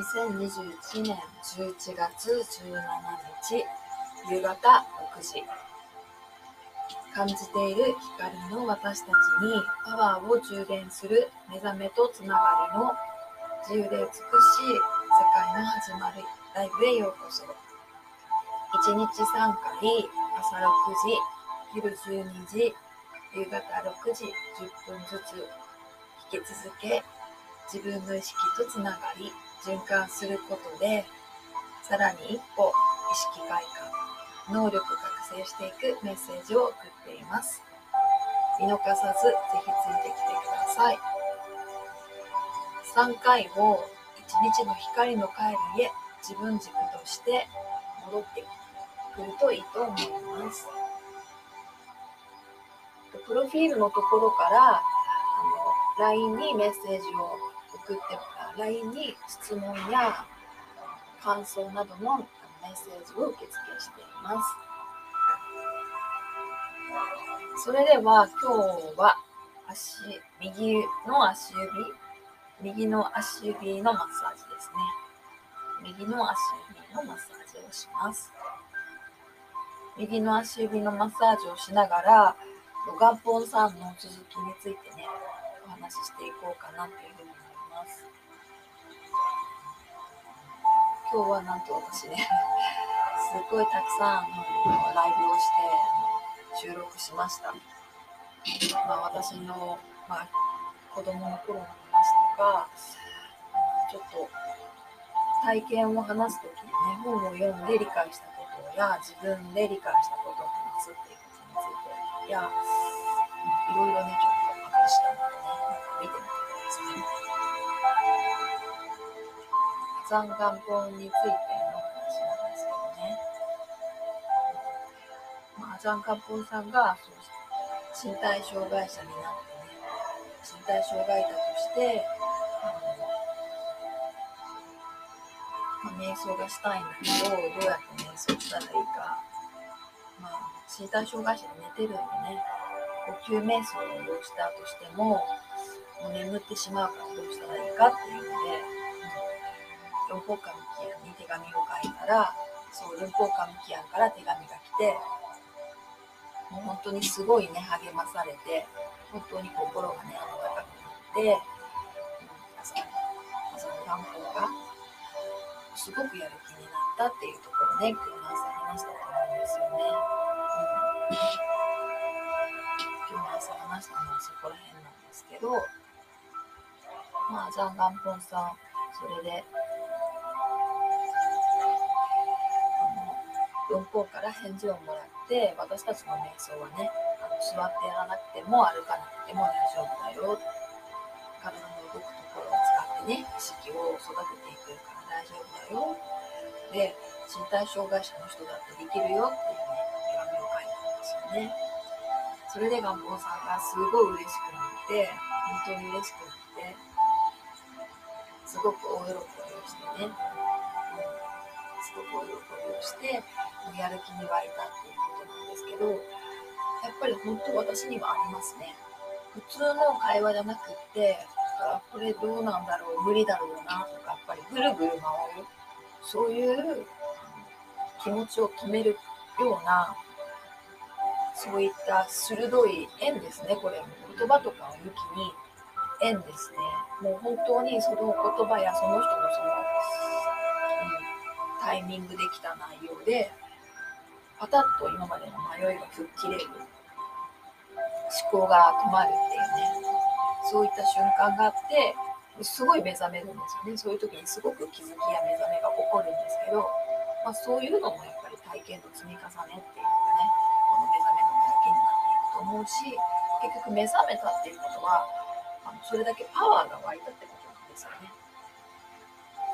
2021年11月17日夕方6時。感じている光の私たちにパワーを充電する目覚めとつながりの自由で美しい世界の始まるライブへようこそ。1日3回朝6時昼12時夕方6時10分ずつ引き続け自分の意識とつながり循環することでさらに一歩意識開花能力覚醒していくメッセージを送っています。見逃さずぜひついてきてください。3回を一日の光の帰りへ自分軸として戻ってくるといいと思います。プロフィールのところからあの LINE にメッセージを送って LINE に質問や感想などのメッセージを受け付けしています。それでは今日は足、右の足指、右の足指のマッサージですね。右の足指のマッサージをします。右の足指のマッサージをしながら、元本さんの続きについてね、お話ししていこうかなというふうに思います。今日はなんと私ね、すっごいたくさんのライブをして収録しました。まあ、私の、まあ、子供の頃の話とか、ちょっと体験を話すときにね、本を読んで理解したことや、自分で理解したことを話すっていうことについてや、いろいろね、ちょっと残願本についての話なんですけどね。まあ、残願本さんがそう身体障害者になってね、身体障害者として、あのまあ、瞑想がしたいんだけど、どうやって瞑想したらいいか。まあ、身体障害者で寝てるんでね、呼吸瞑想をしたとしても、もう眠ってしまうからどうしたらいいかっていうので、両方館キアンに手紙を書いたら、そう、両方館キアンから手紙が来て、もう本当にすごいね、励まされて、本当に心がね、温かくなって、うん、朝の願望がすごくやる気になったっていうところね、今日の朝話したと思うんですよね。うん、今日の朝話したのはそこら辺なんですけど、まあ、ジャンガンポンさん、それで、4方から返事をもらって私たちの瞑想はねあの座ってやらなくても歩かなくても大丈夫だよ。体の動くところを使ってね意識を育てていくから大丈夫だよ。で身体障害者の人だってできるよっていうね手紙を書いたんですよね。それで願望さんがすごい嬉しくなって本当に嬉しくなってすごく大喜びをしてねすごく大喜びをしてやる気に湧いたっていうことなんですけど、やっぱり本当私にはありますね。普通の会話じゃなくって、あこれどうなんだろう、無理だろうなとか、やっぱりぐるぐる回る、そういう気持ちを止めるような、そういった鋭い縁ですね、これ。言葉とかを抜きに縁ですね。もう本当にその言葉やその人のその、タイミングできた内容で、パタッと今までの迷いが吹っ切れる思考が止まるっていうね。そういった瞬間があってすごい目覚めるんですよね。そういう時にすごく気づきや目覚めが起こるんですけど、まあ、そういうのもやっぱり体験の積み重ねっていうのがねこの目覚めの体験になっていくと思うし結局目覚めたっていうことはあのそれだけパワーが湧いたってことなんですよね。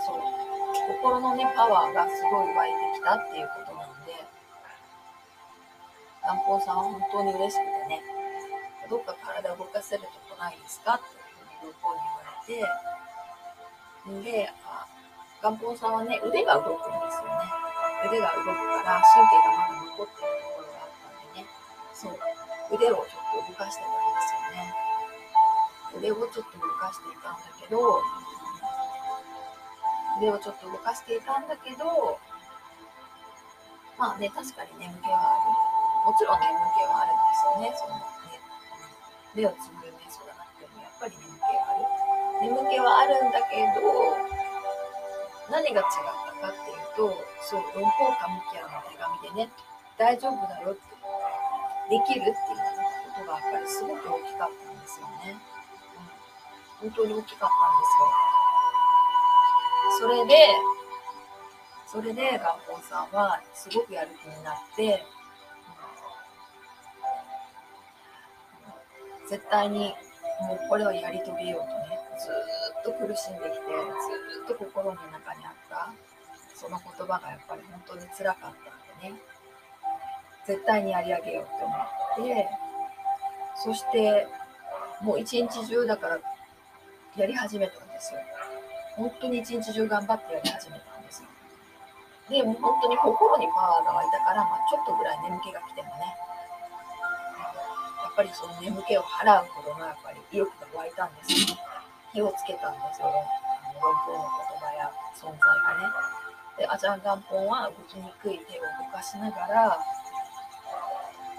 そう。心のねパワーがすごい湧いてきたっていうことなんで南方さんは本当に嬉しくてね、どっか体を動かせるとこないですかっていうふうに向こうに言われて、で、あ元本さんはね、腕が動くんですよね。腕が動くから神経がまだ残ってるところがあったんでね、そう、腕をちょっと動かしてたんですよね。腕をちょっと動かしていたんだけど、腕をちょっと動かしていたんだけど、まあね、確かに眠気はある。もちろん眠気はあるんですよね。そのね目をつむる瞑想がなくても、やっぱり眠気はある。眠気はあるんだけど、何が違ったかっていうと、そう、論法カムキアの手紙でね、大丈夫だよって、できるっていうことがやっぱりすごく大きかったんですよね。うん、本当に大きかったんですよ。それで、それで元本さんはすごくやる気になって、絶対にもうこれをやり遂げようとね、ずっと苦しんできて、ずっと心の中にあった、その言葉がやっぱり本当につらかったんでね、絶対にやり上げようと思って、そしてもう一日中だからやり始めたんですよ。本当に一日中頑張ってやり始めたんですよ。で、も本当に心にパワーが湧いたから、まあ、ちょっとぐらい眠気が来てもね、ぱりその眠気を払うほどのやっぱり意欲が湧いたんですよね。火をつけたんですよ。あの論法の言葉や存在がね。で、アジャン元本は動きにくい手を動かしながら、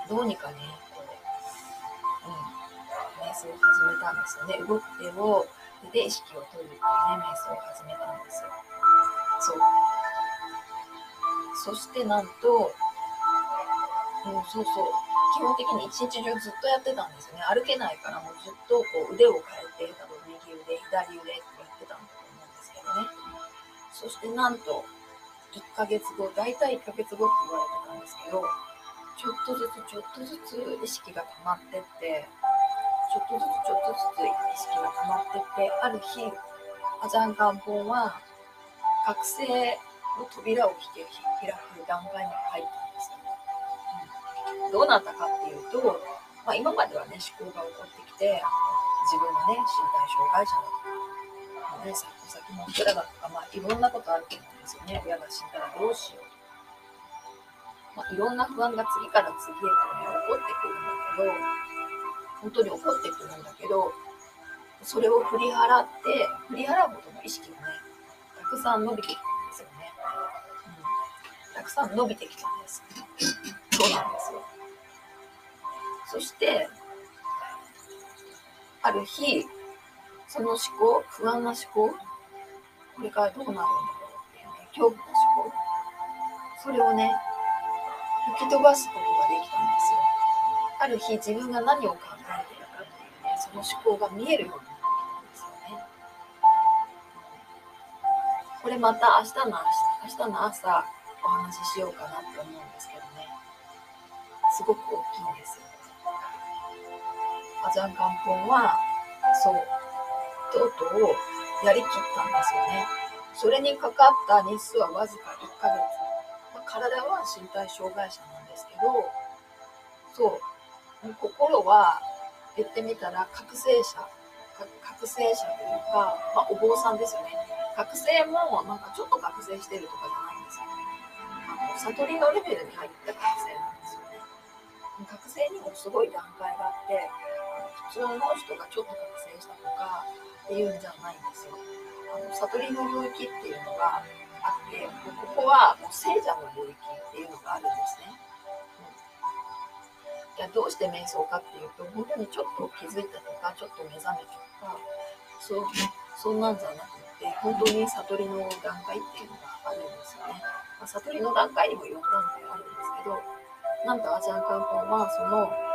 どうにかね、こう、うん、瞑想を始めたんですよね。動く手を、手で意識を取るっていうね、瞑想を始めたんですよ。そう。そしてなんと、もうそうそう、基本的に一日中ずっとやってたんですよね。歩けないからもうずっとこう腕を変えて、多分右腕、左腕ってやってたんだと思うんですけどね。そしてなんと、1ヶ月後、大体1ヶ月後って言われてたんですけど、ちょっとずつちょっとずつ意識が溜まってって、ちょっとずつちょっとずつ意識が溜まってって、ある日、アジャン元本は覚醒の扉を開く段階に入ったんですよ、うん。どうなったかっていうと、まあ、今まではね、思考が起こってきて、自分がね、身体障害者だとか、ね、さっきの人らだとか、まあ、いろんなことあると思うんですよね。親が死んだらどうしよう。まあ、いろんな不安が次から次へとね、起こってくるんだけど、本当に起こってくるんだけど、それを振り払って、振り払うことの意識がね、たくさん伸びてきたんですよね。うん、たくさん伸びてきたんです。そうなんです。そして、ある日、その思考、不安な思考、これからどうなるんだろうっていうね、恐怖の思考、それをね、吹き飛ばすことができたんですよ。ある日、自分が何を考えているかっていうね、その思考が見えるようになってきたんですよね。これまた明日の明日の朝お話ししようかなって思うんですけどね。すごく大きいんですよ。アジャン元本は、そう、とうとうやりきったんですよね。それにかかった日数はわずか1ヶ月。まあ、体は身体障害者なんですけど、そう、心は言ってみたら覚醒者、覚醒者というか、まあ、お坊さんですよね。覚醒もなんかちょっと覚醒してるとかじゃないんですよ。あの悟りのレベルに入った覚醒なんですよね。覚醒にもすごい段階があって、普通の人がちょっと覚醒したとかっていうんじゃないんですよ。あの悟りの領域っていうのがあって、ここはもう聖者の領域っていうのがあるんですね。うん、いやどうして瞑想かっていうと、本当にちょっと気づいたとか、ちょっと目覚めたとか、そうそんなんじゃなくて、本当に悟りの段階っていうのがあるんですよね。まあ、悟りの段階にも4段階あるんですけど、なんとアジアンカンポンはその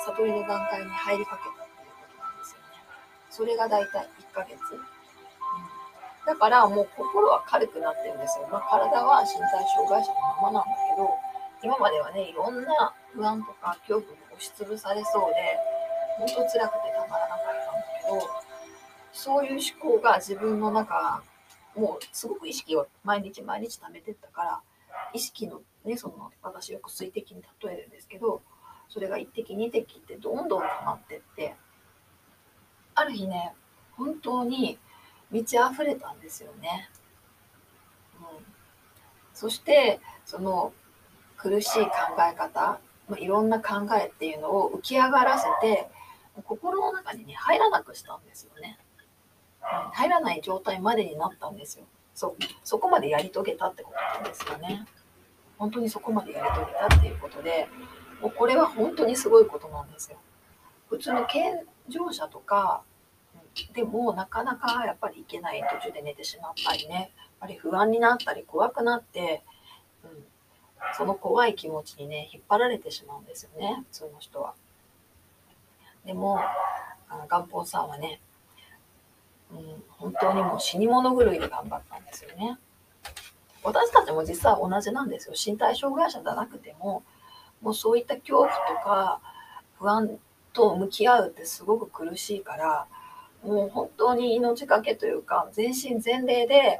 悟りの段階に入りかけたっていうことなんですよね。それが大体1ヶ月。だからもう心は軽くなってるんですよ。まあ、体は身体障害者のままなんだけど、今まではね、いろんな不安とか恐怖に押しつぶされそうで、本当辛くてたまらなかったんだけど、そういう思考が自分の中、もうすごく意識を毎日毎日貯めてったから、意識のね、その私よく水滴に例えるんですけど、それが1滴2滴ってどんどん溜まってって、ある日ね、本当に満ち溢れたんですよね。うん、そして、その苦しい考え方、まあ、いろんな考えっていうのを浮き上がらせて、心の中にね、入らなくしたんですよね。うん入らない状態までになったんですよ。そそこまでやり遂げたってことなんですよね本当にそこまでやり遂げたっていうことでもうこれは本当にすごいことなんですよ普通の健常者とかでもなかなかやっぱり行けない途中で寝てしまったりねやっぱり不安になったり怖くなって、うん、その怖い気持ちにね引っ張られてしまうんですよね普通の人は。でもあの元本さんはね、うん、本当にもう死に物狂いで頑張ったんですよね。私たちも実は同じなんですよ身体障害者じゃなくてももうそういった恐怖とか不安と向き合うってすごく苦しいからもう本当に命がけというか全身全霊で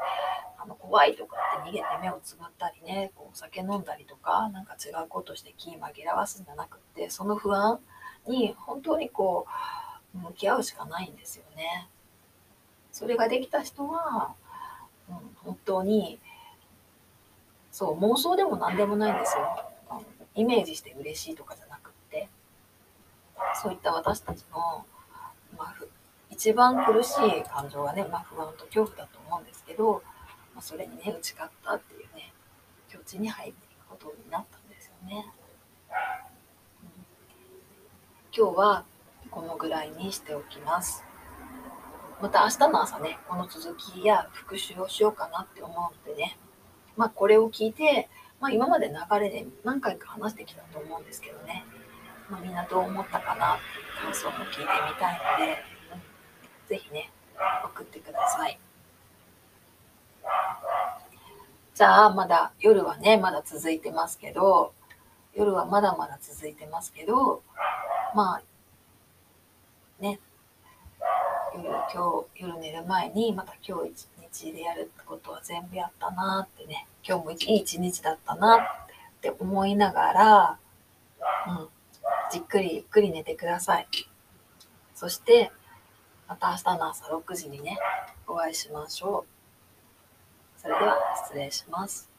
あの怖いとかって逃げて目をつぶったりねこうお酒飲んだりとかなんか違うことして気紛らわすんじゃなくってその不安に本当にこう向き合うしかないんですよね。それができた人は、うん、本当にそう妄想でも何でもないんですよ。イメージして嬉しいとかじゃなくってそういった私たちの、まあ、一番苦しい感情はね、まあ、不安と恐怖だと思うんですけど、まあ、それにね打ち勝ったっていうね境地に入っていくことになったんですよね。うん、今日はこのぐらいにしておきます。また明日の朝ね、この続きや復習をしようかなって思うのでね、まあこれを聞いて、まあ、今まで流れで何回か話してきたと思うんですけどね、まあ、みんなどう思ったかなっていう感想も聞いてみたいので、うん、ぜひね、送ってください。じゃあ、まだ夜はね、まだ続いてますけど、夜はまだまだ続いてますけど、まあ、ね、夜、今日、夜寝る前に、また今日一日でやるってことは全部やったなってね、今日もいい一日だったなって思いながら、うん、じっくりゆっくり寝てください。そして、また明日の朝6時にね、お会いしましょう。それでは失礼します。